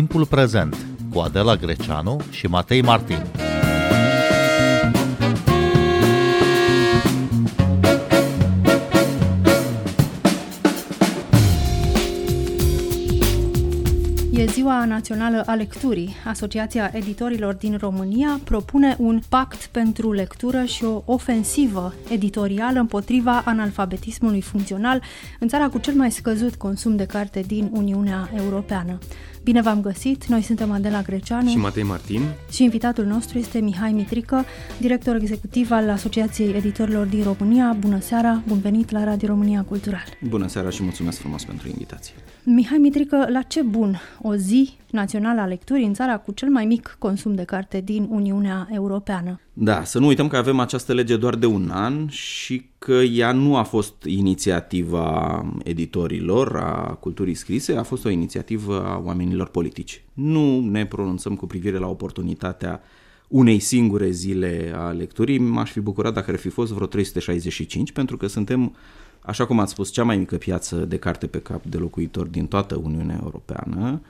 Timpul prezent cu Adela Greceanu și Matei Martin. E Ziua Națională a Lecturii. Asociația Editorilor din România propune un pact pentru lectură și o ofensivă editorială împotriva analfabetismului funcțional în țara cu cel mai scăzut consum de carte din Uniunea Europeană. Bine v-am găsit! Noi suntem Adela Greceanu și Matei Martin și invitatul nostru este Mihai Mitrică, director executiv al Asociației Editorilor din România. Bună seara! Bun venit la Radio România Cultural! Bună seara și mulțumesc frumos pentru invitație! Mihai Mitrică, la ce bun o zi națională a lecturii în țara cu cel mai mic consum de carte din Uniunea Europeană? Da, să nu uităm că avem această lege doar de un an și că ea nu a fost inițiativa editorilor, a culturii scrise, a fost o inițiativă a oamenilor politici. Nu ne pronunțăm cu privire la oportunitatea unei singure zile a lecturii. M-aș fi bucurat dacă ar fi fost vreo 365, pentru că suntem așa cum ați spus, cea mai mică piață de carte pe cap de locuitor din toată Uniunea Europeană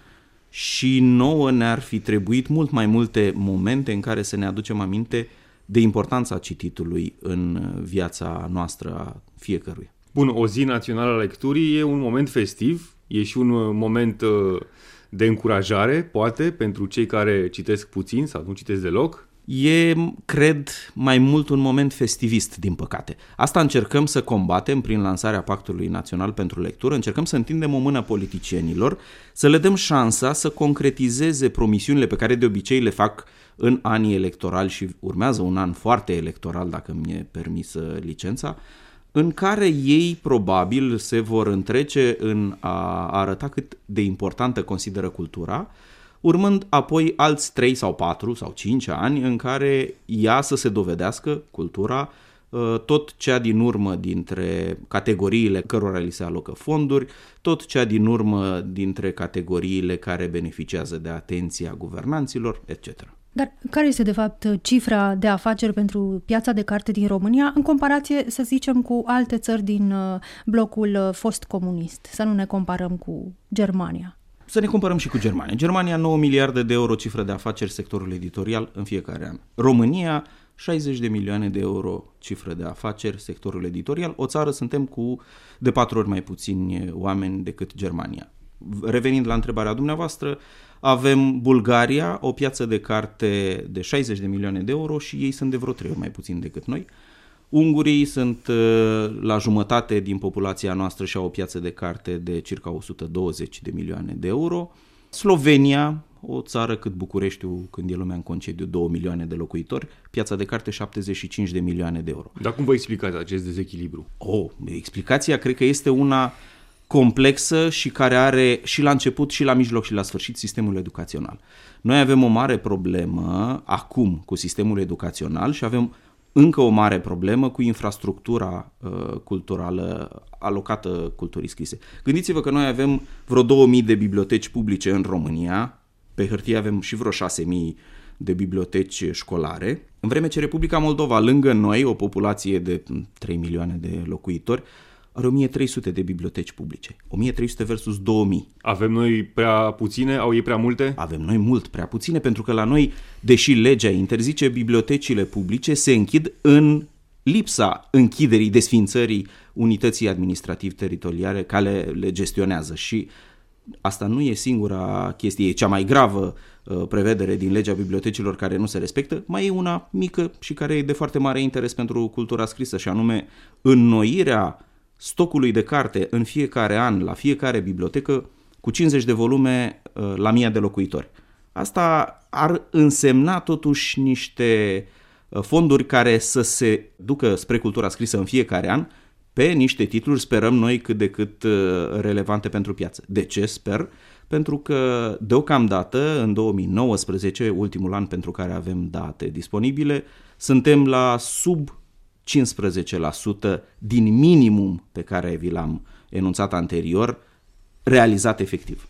și nouă ne-ar fi trebuit mult mai multe momente în care să ne aducem aminte de importanța cititului în viața noastră a fiecăruia. Bun, o zi națională a lecturii e un moment festiv, e și un moment uh, de încurajare, poate, pentru cei care citesc puțin sau nu citesc deloc, e, cred, mai mult un moment festivist, din păcate. Asta încercăm să combatem prin lansarea Pactului Național pentru Lectură, încercăm să întindem o mână politicienilor, să le dăm șansa să concretizeze promisiunile pe care de obicei le fac în anii electorali și urmează un an foarte electoral, dacă mi-e permisă licența, în care ei probabil se vor întrece în a arăta cât de importantă consideră cultura, urmând apoi alți 3 sau 4 sau 5 ani în care ea să se dovedească, cultura, uh, tot cea din urmă dintre categoriile cărora li se alocă fonduri, tot cea din urmă dintre categoriile care beneficiază de atenția guvernanților, etc. Dar care este, de fapt, cifra de afaceri pentru piața de carte din România în comparație, să zicem, cu alte țări din uh, blocul uh, fost comunist? Să nu ne comparăm cu Germania. Să ne comparăm și cu Germania. Germania 9 miliarde de euro cifră de afaceri sectorul editorial în fiecare an. România 60 de milioane de euro cifră de afaceri sectorul editorial. O țară suntem cu de patru ori mai puțini oameni decât Germania. Revenind la întrebarea dumneavoastră, avem Bulgaria, o piață de carte de 60 de milioane de euro și ei sunt de vreo trei ori mai puțin decât noi. Ungurii sunt uh, la jumătate din populația noastră și au o piață de carte de circa 120 de milioane de euro. Slovenia, o țară cât Bucureștiul când e lumea în concediu, 2 milioane de locuitori, piața de carte 75 de milioane de euro. Dar cum vă explicați acest dezechilibru? Oh, explicația cred că este una complexă și care are și la început, și la mijloc, și la sfârșit sistemul educațional. Noi avem o mare problemă acum cu sistemul educațional și avem încă o mare problemă cu infrastructura uh, culturală alocată culturii scrise. Gândiți-vă că noi avem vreo 2000 de biblioteci publice în România, pe hârtie avem și vreo 6000 de biblioteci școlare, în vreme ce Republica Moldova, lângă noi, o populație de 3 milioane de locuitori, are 1300 de biblioteci publice. 1300 versus 2000. Avem noi prea puține? Au ei prea multe? Avem noi mult prea puține, pentru că la noi, deși legea interzice, bibliotecile publice se închid în lipsa închiderii, desfințării unității administrativ-teritoriale care le gestionează și asta nu e singura chestie, e cea mai gravă uh, prevedere din legea bibliotecilor care nu se respectă, mai e una mică și care e de foarte mare interes pentru cultura scrisă și anume înnoirea stocului de carte în fiecare an la fiecare bibliotecă cu 50 de volume uh, la mii de locuitori. Asta ar însemna totuși niște uh, fonduri care să se ducă spre cultura scrisă în fiecare an pe niște titluri, sperăm noi, cât de cât uh, relevante pentru piață. De ce sper? Pentru că deocamdată, în 2019, ultimul an pentru care avem date disponibile, suntem la sub 15% din minimum pe care vi l-am enunțat anterior, realizat efectiv.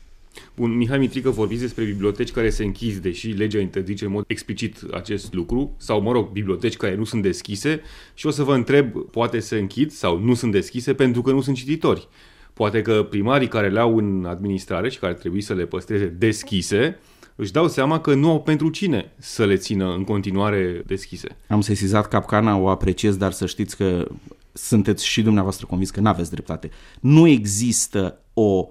Bun, Mihai Mitrică, vorbiți despre biblioteci care se închid, deși legea interzice în mod explicit acest lucru, sau, mă rog, biblioteci care nu sunt deschise și o să vă întreb, poate se închid sau nu sunt deschise pentru că nu sunt cititori. Poate că primarii care le au în administrare și care trebuie să le păstreze deschise, își dau seama că nu au pentru cine să le țină în continuare deschise. Am sesizat capcana, o apreciez, dar să știți că sunteți și dumneavoastră convins că nu aveți dreptate. Nu există o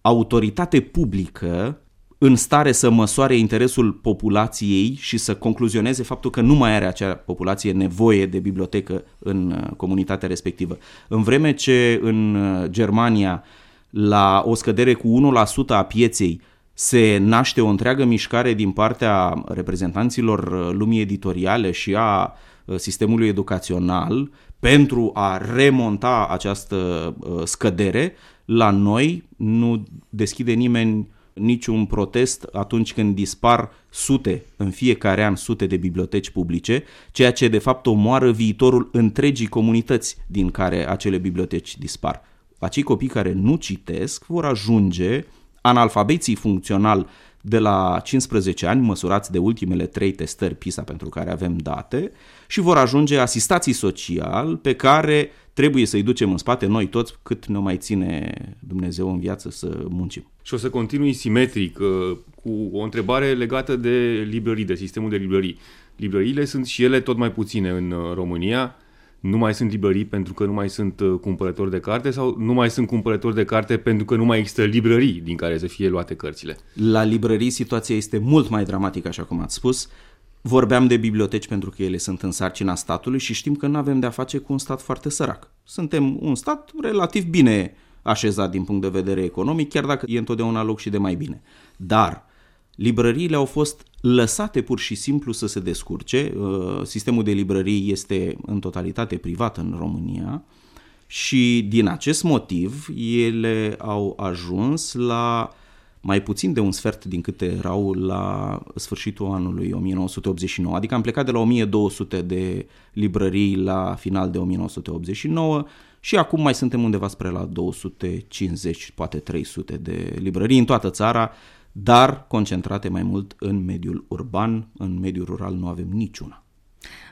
autoritate publică în stare să măsoare interesul populației și să concluzioneze faptul că nu mai are acea populație nevoie de bibliotecă în uh, comunitatea respectivă. În vreme ce în uh, Germania, la o scădere cu 1% a pieței, se naște o întreagă mișcare din partea reprezentanților uh, lumii editoriale și a sistemului educațional pentru a remonta această scădere, la noi nu deschide nimeni niciun protest atunci când dispar sute, în fiecare an sute de biblioteci publice, ceea ce de fapt omoară viitorul întregii comunități din care acele biblioteci dispar. Acei copii care nu citesc vor ajunge analfabeții funcțional de la 15 ani, măsurați de ultimele trei testări PISA pentru care avem date, și vor ajunge asistații social pe care trebuie să-i ducem în spate noi toți cât ne mai ține Dumnezeu în viață să muncim. Și o să continui simetric uh, cu o întrebare legată de librării, de sistemul de librării. Librăriile sunt și ele tot mai puține în uh, România. Nu mai sunt librării pentru că nu mai sunt uh, cumpărători de carte sau nu mai sunt cumpărători de carte pentru că nu mai există librării din care să fie luate cărțile? La librării situația este mult mai dramatică, așa cum ați spus. Vorbeam de biblioteci pentru că ele sunt în sarcina statului și știm că nu avem de-a face cu un stat foarte sărac. Suntem un stat relativ bine așezat din punct de vedere economic, chiar dacă e întotdeauna loc și de mai bine. Dar librăriile au fost lăsate pur și simplu să se descurce. Uh, sistemul de librării este în totalitate privat în România și din acest motiv ele au ajuns la mai puțin de un sfert din câte erau la sfârșitul anului 1989, adică am plecat de la 1200 de librării la final de 1989 și acum mai suntem undeva spre la 250, poate 300 de librării în toată țara, dar concentrate mai mult în mediul urban, în mediul rural nu avem niciuna.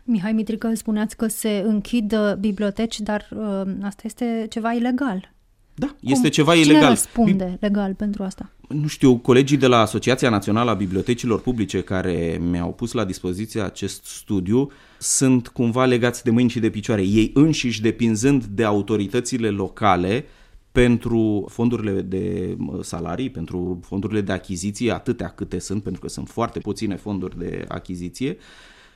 Mihai Mitrică, spuneați că se închid uh, biblioteci, dar uh, asta este ceva ilegal. Da, Cum? este ceva Cine ilegal. Cine răspunde legal pentru asta? Nu știu, colegii de la Asociația Națională a Bibliotecilor Publice care mi-au pus la dispoziție acest studiu sunt cumva legați de mâini și de picioare. Ei înșiși depinzând de autoritățile locale pentru fondurile de salarii, pentru fondurile de achiziție, atâtea câte sunt, pentru că sunt foarte puține fonduri de achiziție,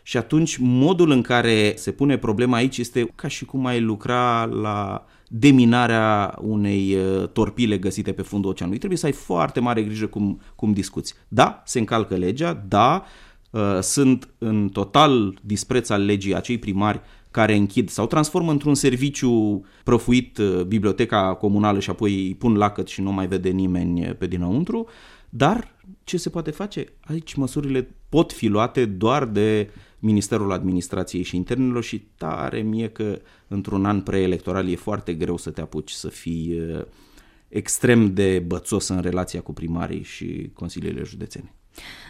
și atunci modul în care se pune problema aici este ca și cum ai lucra la deminarea unei uh, torpile găsite pe fundul oceanului. Trebuie să ai foarte mare grijă cum, cum discuți. Da, se încalcă legea, da, uh, sunt în total dispreț al legii acei primari care închid sau transformă într-un serviciu prăfuit uh, biblioteca comunală și apoi îi pun lacăt și nu mai vede nimeni pe dinăuntru, dar ce se poate face? Aici măsurile pot fi luate doar de Ministerul Administrației și Internelor și tare mie că într-un an preelectoral e foarte greu să te apuci să fii uh, extrem de bățos în relația cu primarii și consiliile județene.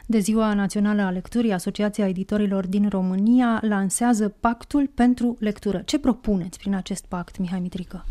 De Ziua Națională a Lecturii, Asociația Editorilor din România lansează Pactul pentru Lectură. Ce propuneți prin acest pact, Mihai Mitrică?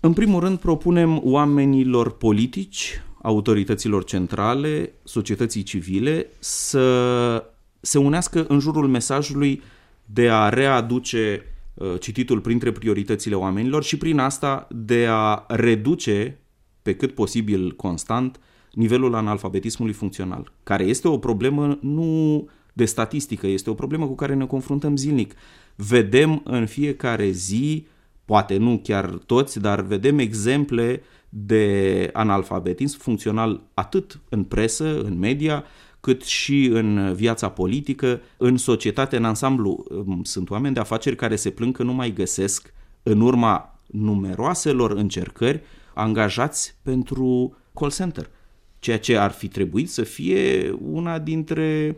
În primul rând, propunem oamenilor politici, autorităților centrale, societății civile să se unească în jurul mesajului de a readuce uh, cititul printre prioritățile oamenilor și prin asta de a reduce pe cât posibil constant nivelul analfabetismului funcțional, care este o problemă nu de statistică, este o problemă cu care ne confruntăm zilnic. Vedem în fiecare zi, poate nu chiar toți, dar vedem exemple de analfabetism funcțional atât în presă, în media, cât și în viața politică, în societate, în ansamblu. Sunt oameni de afaceri care se plâng că nu mai găsesc, în urma numeroaselor încercări, angajați pentru call center, ceea ce ar fi trebuit să fie una dintre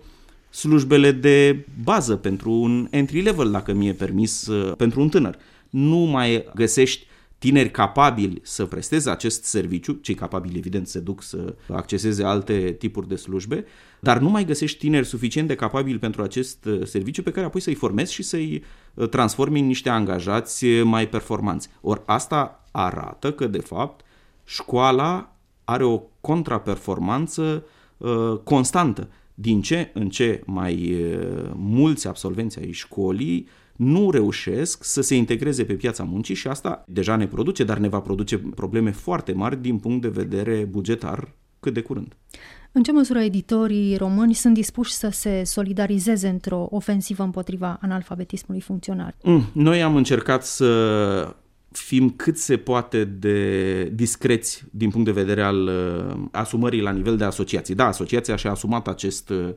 slujbele de bază pentru un entry level, dacă mi-e permis, pentru un tânăr. Nu mai găsești tineri capabili să presteze acest serviciu, cei capabili evident se duc să acceseze alte tipuri de slujbe, dar nu mai găsești tineri suficient de capabili pentru acest uh, serviciu pe care apoi să-i formezi și să-i uh, transformi în niște angajați uh, mai performanți. Ori asta arată că, de fapt, școala are o contraperformanță uh, constantă. Din ce în ce mai uh, mulți absolvenți ai școlii nu reușesc să se integreze pe piața muncii și asta deja ne produce, dar ne va produce probleme foarte mari din punct de vedere bugetar cât de curând. În ce măsură editorii români sunt dispuși să se solidarizeze într-o ofensivă împotriva analfabetismului funcțional? Mm, noi am încercat să fim cât se poate de discreți din punct de vedere al uh, asumării la nivel de asociații. Da, asociația și-a asumat acest uh,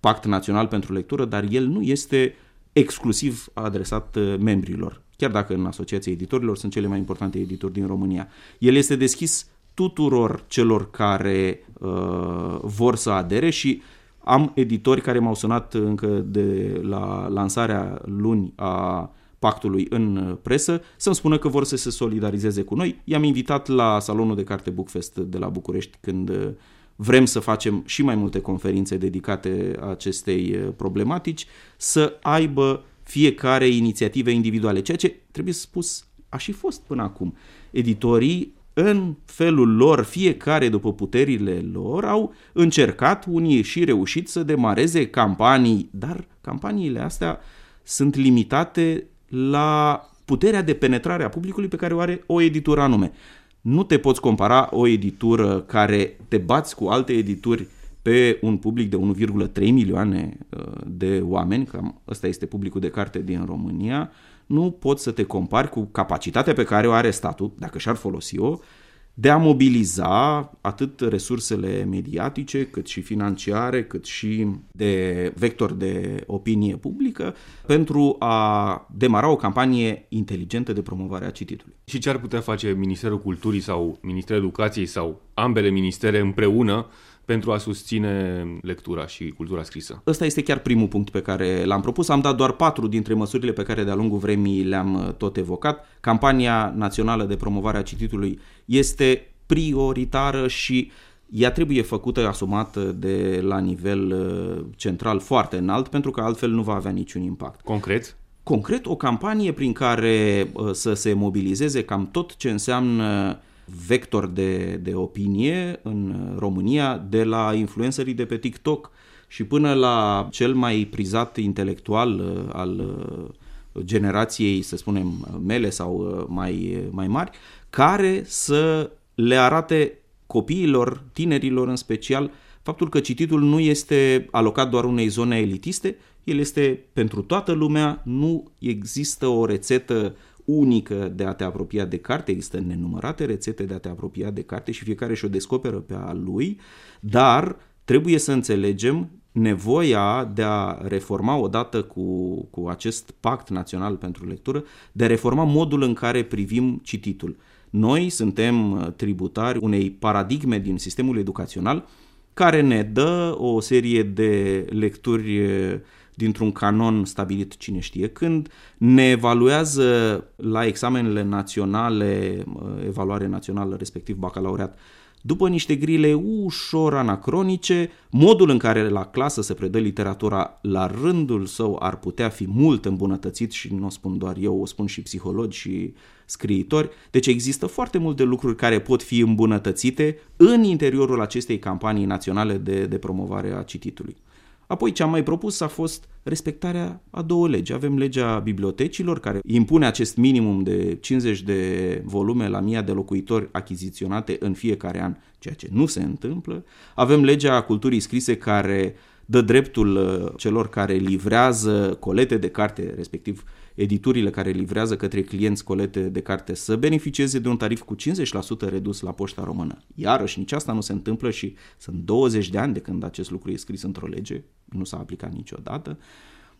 pact național pentru lectură, dar el nu este exclusiv adresat uh, membrilor, chiar dacă în Asociația Editorilor sunt cele mai importante editori din România. El este deschis tuturor celor care uh, vor să adere și am editori care m-au sunat încă de la lansarea luni a pactului în presă să-mi spună că vor să se solidarizeze cu noi. I-am invitat la salonul de carte Bookfest de la București când uh, vrem să facem și mai multe conferințe dedicate acestei uh, problematici, să aibă fiecare inițiative individuale, ceea ce trebuie spus a și fost până acum. Editorii în felul lor, fiecare după puterile lor, au încercat, unii și reușit să demareze campanii, dar campaniile astea sunt limitate la puterea de penetrare a publicului pe care o are o editură anume. Nu te poți compara o editură care te bați cu alte edituri pe un public de 1,3 milioane uh, de oameni, cam ăsta este publicul de carte din România, nu poți să te compari cu capacitatea pe care o are statul, dacă și-ar folosi-o, de a mobiliza atât resursele mediatice, cât și financiare, cât și de vector de opinie publică, pentru a demara o campanie inteligentă de promovare a cititului. Și ce ar putea face Ministerul Culturii sau Ministerul Educației sau ambele ministere împreună pentru a susține lectura și cultura scrisă. Ăsta este chiar primul punct pe care l-am propus. Am dat doar patru dintre măsurile pe care de-a lungul vremii le-am uh, tot evocat. Campania națională de promovare a cititului este prioritară și ea trebuie făcută, asumată de la nivel uh, central foarte înalt, pentru că altfel nu va avea niciun impact. Concret? Concret, o campanie prin care uh, să se mobilizeze cam tot ce înseamnă vector de, de opinie în România, de la influencerii de pe TikTok și până la cel mai prizat intelectual uh, al uh, generației, să spunem, mele sau uh, mai, mai mari, care să le arate copiilor, tinerilor în special, faptul că cititul nu este alocat doar unei zone elitiste, el este pentru toată lumea, nu există o rețetă unică de a te apropia de carte, există nenumărate rețete de a te apropia de carte și fiecare și-o descoperă pe a lui, dar trebuie să înțelegem nevoia de a reforma odată cu, cu acest pact național pentru lectură, de a reforma modul în care privim cititul. Noi suntem tributari unei paradigme din sistemul educațional care ne dă o serie de lecturi dintr-un canon stabilit cine știe când, ne evaluează la examenele naționale, evaluare națională, respectiv bacalaureat, după niște grile ușor anacronice, modul în care la clasă se predă literatura la rândul său ar putea fi mult îmbunătățit și nu o spun doar eu, o spun și psihologi și scriitori. Deci există foarte multe lucruri care pot fi îmbunătățite în interiorul acestei campanii naționale de, de promovare a cititului. Apoi ce am mai propus a fost respectarea a două legi. Avem legea bibliotecilor care impune acest minimum de 50 de volume la mii de locuitori achiziționate în fiecare an, ceea ce nu se întâmplă. Avem legea culturii scrise care dă dreptul uh, celor care livrează colete de carte, respectiv editurile care livrează către clienți colete de carte să beneficieze de un tarif cu 50% redus la poșta română. Iarăși, nici asta nu se întâmplă și sunt 20 de ani de când acest lucru e scris într-o lege, nu s-a aplicat niciodată.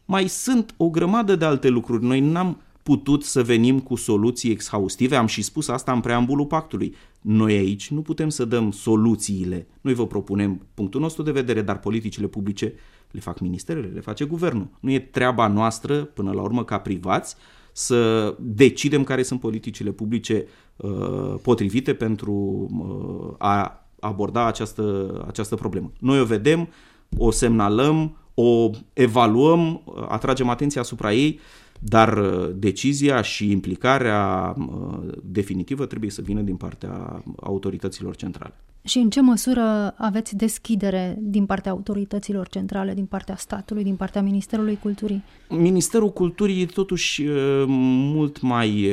Mai sunt o grămadă de alte lucruri. Noi n-am putut să venim cu soluții exhaustive, am și spus asta în preambulul pactului. Noi aici nu putem să dăm soluțiile. Noi vă propunem punctul nostru de vedere, dar politicile publice le fac ministerele, le face guvernul. Nu e treaba noastră, până la urmă, ca privați, să decidem care sunt politicile publice uh, potrivite pentru uh, a aborda această, această problemă. Noi o vedem, o semnalăm, o evaluăm, atragem atenția asupra ei, dar uh, decizia și implicarea uh, definitivă trebuie să vină din partea autorităților centrale. Și în ce măsură aveți deschidere din partea autorităților centrale, din partea statului, din partea Ministerului Culturii? Ministerul Culturii e totuși mult mai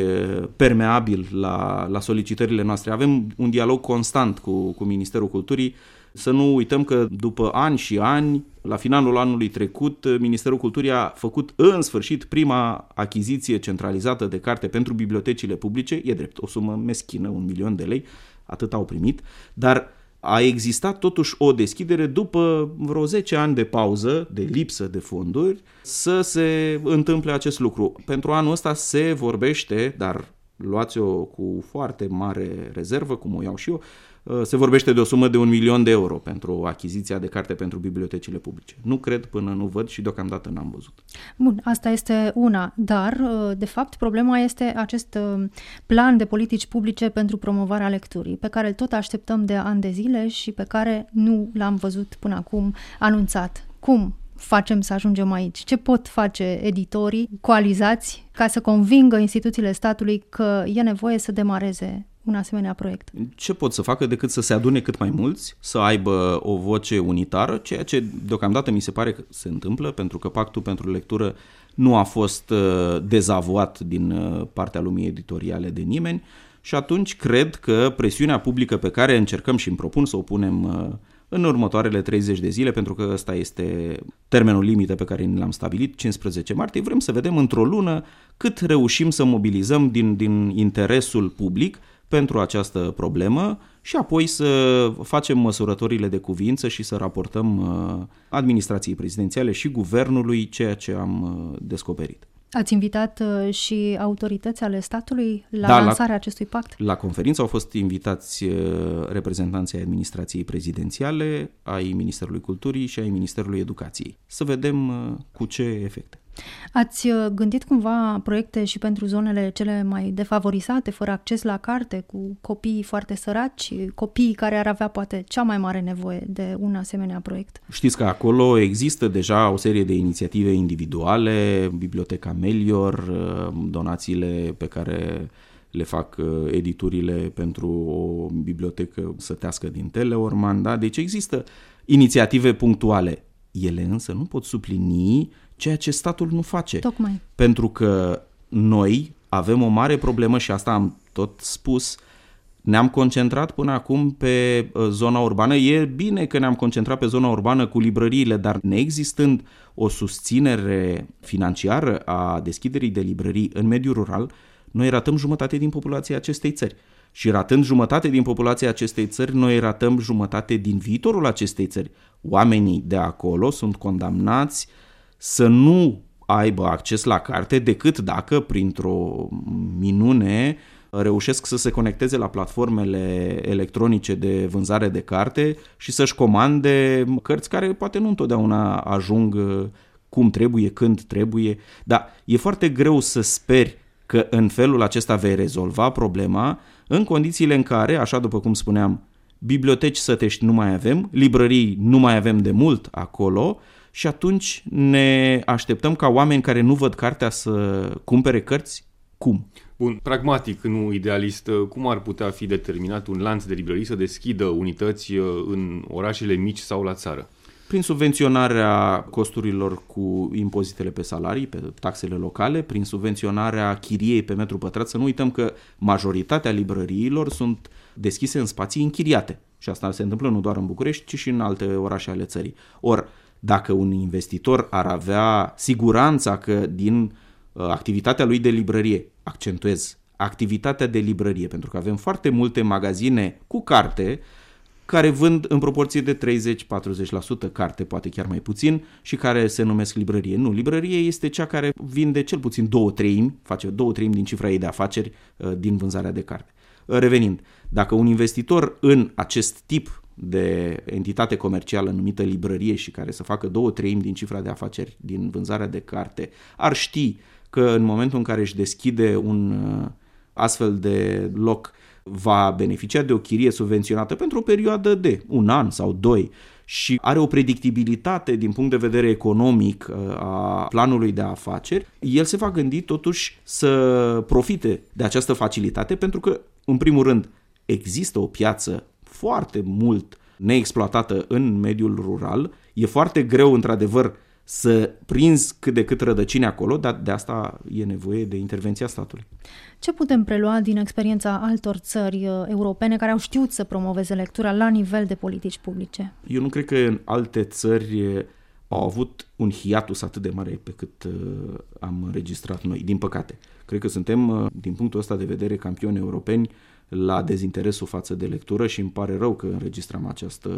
permeabil la, la solicitările noastre. Avem un dialog constant cu, cu Ministerul Culturii să nu uităm că după ani și ani, la finalul anului trecut, Ministerul Culturii a făcut în sfârșit prima achiziție centralizată de carte pentru bibliotecile publice. E drept, o sumă meschină, un milion de lei, atât au primit, dar a existat totuși o deschidere după vreo 10 ani de pauză, de lipsă de fonduri, să se întâmple acest lucru. Pentru anul ăsta se vorbește, dar luați-o cu foarte mare rezervă, cum o iau și eu, Uh, se vorbește de o sumă de un milion de euro pentru achiziția de carte pentru bibliotecile publice. Nu cred până nu văd și deocamdată n-am văzut. Bun, asta este una, dar uh, de fapt problema este acest uh, plan de politici publice pentru promovarea lecturii, pe care îl tot așteptăm de ani de zile și pe care nu l-am văzut până acum anunțat. Cum facem să ajungem aici? Ce pot face editorii coalizați ca să convingă instituțiile statului că e nevoie să demareze un asemenea proiect? Ce pot să facă decât să se adune cât mai mulți, să aibă o voce unitară, ceea ce deocamdată mi se pare că se întâmplă, pentru că pactul pentru lectură nu a fost uh, dezavuat din uh, partea lumii editoriale de nimeni și atunci cred că presiunea publică pe care încercăm și îmi propun să o punem uh, în următoarele 30 de zile, pentru că ăsta este termenul limită pe care ni l-am stabilit, 15 martie, vrem să vedem într-o lună cât reușim să mobilizăm din, din interesul public pentru această problemă și apoi să facem măsurătorile de cuvință și să raportăm uh, administrației prezidențiale și guvernului ceea ce am uh, descoperit. Ați invitat uh, și autorități ale statului la da, lansarea la, acestui pact? La conferință au fost invitați reprezentanții administrației prezidențiale, ai Ministerului Culturii și ai Ministerului Educației. Să vedem cu ce efecte. Ați uh, gândit cumva proiecte și pentru zonele cele mai defavorizate, fără acces la carte, cu copii foarte săraci, copiii care ar avea poate cea mai mare nevoie de un asemenea proiect? Știți că acolo există deja o serie de inițiative individuale, Biblioteca Melior, uh, donațiile pe care le fac uh, editurile pentru o bibliotecă sătească din Teleorman, da? Deci există inițiative punctuale. Ele însă nu pot suplini ceea ce statul nu face. Tocmai. Pentru că noi avem o mare problemă și asta am tot spus, ne-am concentrat până acum pe uh, zona urbană. E bine că ne-am concentrat pe zona urbană cu librăriile, dar neexistând o susținere financiară a deschiderii de librării în mediul rural, noi ratăm jumătate din populația acestei țări. Și ratând jumătate din populația acestei țări, noi ratăm jumătate din viitorul acestei țări. Oamenii de acolo sunt condamnați uh, să nu aibă acces la carte decât dacă printr-o minune reușesc să se conecteze la platformele electronice de vânzare de carte și să-și comande cărți care poate nu întotdeauna ajung cum trebuie, când trebuie, dar e foarte greu să speri că în felul acesta vei rezolva problema în condițiile în care, așa după cum spuneam, biblioteci sătești nu mai avem, librării nu mai avem de mult acolo și atunci ne așteptăm ca oameni care nu văd cartea să cumpere cărți? Cum? Bun, pragmatic, nu idealist, cum ar putea fi determinat un lanț de librării să deschidă unități uh, în orașele mici sau la țară? Prin subvenționarea costurilor cu impozitele pe salarii, pe taxele locale, prin subvenționarea chiriei pe metru pătrat. Să nu uităm că majoritatea librăriilor sunt deschise în spații închiriate. Și asta se întâmplă nu doar în București, ci și în alte orașe ale țării. Ori, dacă un investitor ar avea siguranța că din uh, activitatea lui de librărie, accentuez, activitatea de librărie, pentru că avem foarte multe magazine cu carte care vând în proporție de 30-40% carte, poate chiar mai puțin, și care se numesc librărie. Nu, librărie este cea care vinde cel puțin două treimi, face două treimi din cifra ei de afaceri uh, din vânzarea de carte. Uh, revenind, dacă un investitor în acest tip de entitate comercială numită librărie și care să facă două treimi din cifra de afaceri din vânzarea de carte, ar ști că în momentul în care își deschide un uh, astfel de loc va beneficia de o chirie subvenționată pentru o perioadă de un an sau doi și are o predictibilitate din punct de vedere economic uh, a planului de afaceri, el se va gândi totuși să profite de această facilitate pentru că, în primul rând, există o piață foarte mult neexploatată în mediul rural. E foarte greu, într-adevăr, să prinzi cât de cât rădăcini acolo, dar de asta e nevoie de intervenția statului. Ce putem prelua din experiența altor țări uh, europene care au știut să promoveze lectura la nivel de politici publice? Eu nu cred că în alte țări au avut un hiatus atât de mare pe cât uh, am înregistrat noi, din păcate. Cred că suntem, uh, din punctul ăsta de vedere, campioni europeni la dezinteresul față de lectură și îmi pare rău că înregistrăm această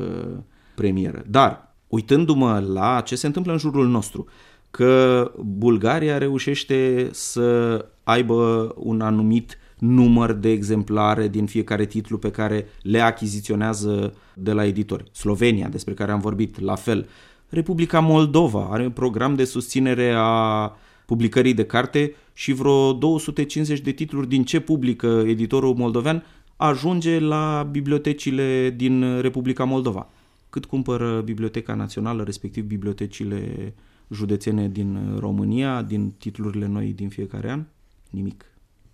premieră. Dar uitându-mă la ce se întâmplă în jurul nostru, că Bulgaria reușește să aibă un anumit număr de exemplare din fiecare titlu pe care le achiziționează de la editori. Slovenia, despre care am vorbit, la fel. Republica Moldova are un program de susținere a publicării de carte și vreo 250 de titluri din ce publică editorul moldovean ajunge la bibliotecile din Republica Moldova cât cumpără Biblioteca Națională, respectiv bibliotecile județene din România, din titlurile noi din fiecare an? Nimic.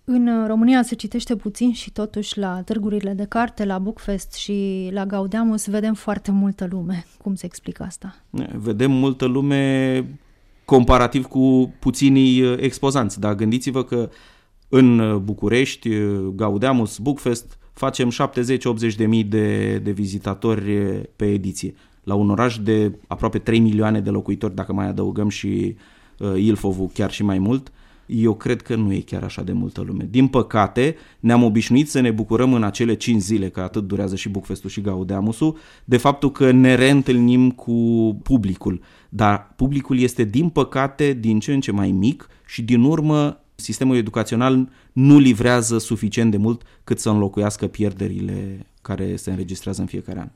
În România se citește puțin și totuși la târgurile de carte, la Bookfest și la Gaudeamus vedem foarte multă lume. Cum se explică asta? Vedem multă lume comparativ cu puținii expozanți, dar gândiți-vă că în București, Gaudeamus, Bookfest, facem 70-80 de mii de, de vizitatori pe ediție. La un oraș de aproape 3 milioane de locuitori, dacă mai adăugăm și uh, Ilfovul chiar și mai mult, eu cred că nu e chiar așa de multă lume. Din păcate, ne-am obișnuit să ne bucurăm în acele 5 zile, că atât durează și Bucfestul și Gaudeamusul, de faptul că ne reîntâlnim cu publicul. Dar publicul este, din păcate, din ce în ce mai mic și, din urmă, sistemul educațional nu livrează suficient de mult cât să înlocuiască pierderile care se înregistrează în fiecare an.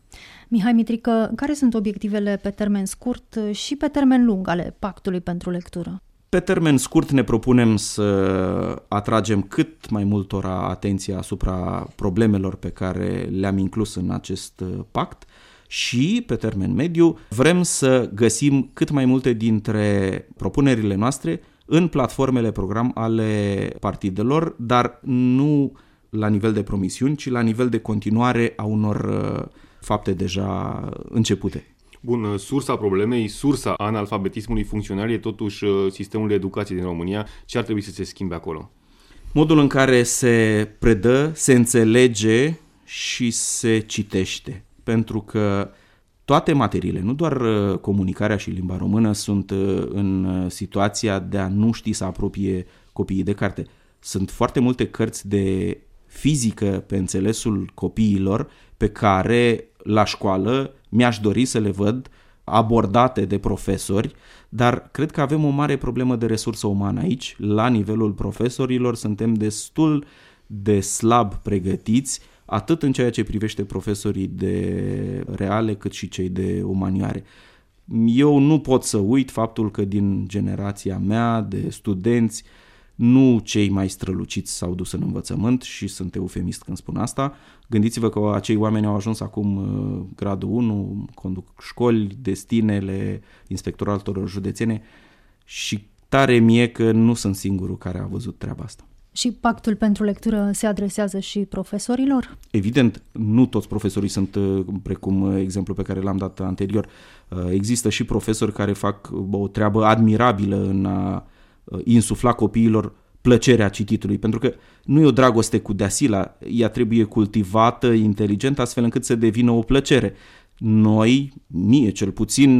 Mihai Mitrică, care sunt obiectivele pe termen scurt și pe termen lung ale Pactului pentru Lectură? Pe termen scurt ne propunem să atragem cât mai multora atenția asupra problemelor pe care le-am inclus în acest pact și, pe termen mediu, vrem să găsim cât mai multe dintre propunerile noastre în platformele program ale partidelor, dar nu la nivel de promisiuni, ci la nivel de continuare a unor uh, fapte deja începute. Bun, uh, sursa problemei, sursa analfabetismului funcțional e totuși uh, sistemul de educație din România. Ce ar trebui să se schimbe acolo? Modul în care se predă, se înțelege și se citește. Pentru că toate materiile, nu doar uh, comunicarea și limba română, sunt uh, în uh, situația de a nu ști să apropie copiii de carte. Sunt foarte multe cărți de fizică pe înțelesul copiilor pe care la școală mi-aș dori să le văd abordate de profesori, dar cred că avem o mare problemă de resursă umană aici. La nivelul profesorilor suntem destul de slab pregătiți atât în ceea ce privește profesorii de reale, cât și cei de umanioare. Eu nu pot să uit faptul că din generația mea de studenți, nu cei mai străluciți s-au dus în învățământ și sunt eufemist când spun asta. Gândiți-vă că acei oameni au ajuns acum uh, gradul 1, conduc școli, destinele, inspectoratul județene și tare mie că nu sunt singurul care a văzut treaba asta. Și pactul pentru lectură se adresează și profesorilor? Evident, nu toți profesorii sunt uh, precum uh, exemplu pe care l-am dat anterior. Uh, există și profesori care fac o treabă admirabilă în a insufla copiilor plăcerea cititului, pentru că nu e o dragoste cu deasila, ea trebuie cultivată inteligent astfel încât să devină o plăcere. Noi, mie cel puțin,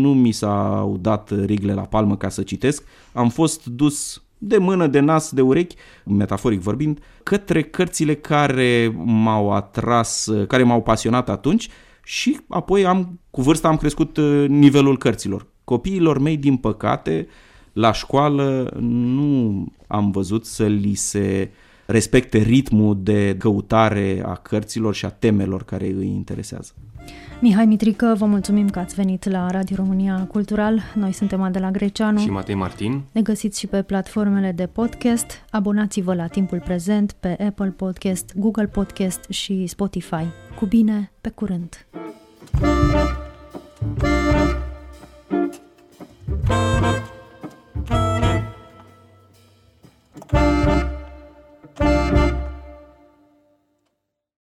nu mi s-au dat rigle la palmă ca să citesc, am fost dus de mână, de nas, de urechi, metaforic vorbind, către cărțile care m-au atras, care m-au pasionat atunci și apoi am, cu vârsta am crescut uh, nivelul cărților. Copiilor mei, din păcate, la școală nu am văzut să li se respecte ritmul de căutare a cărților și a temelor care îi interesează. Mihai Mitrică, vă mulțumim că ați venit la Radio România Cultural. Noi suntem Adela Greceanu. Și Matei Martin. Ne găsiți și pe platformele de podcast. Abonați-vă la timpul prezent pe Apple Podcast, Google Podcast și Spotify. Cu bine, pe curând! Thank you. Thank you.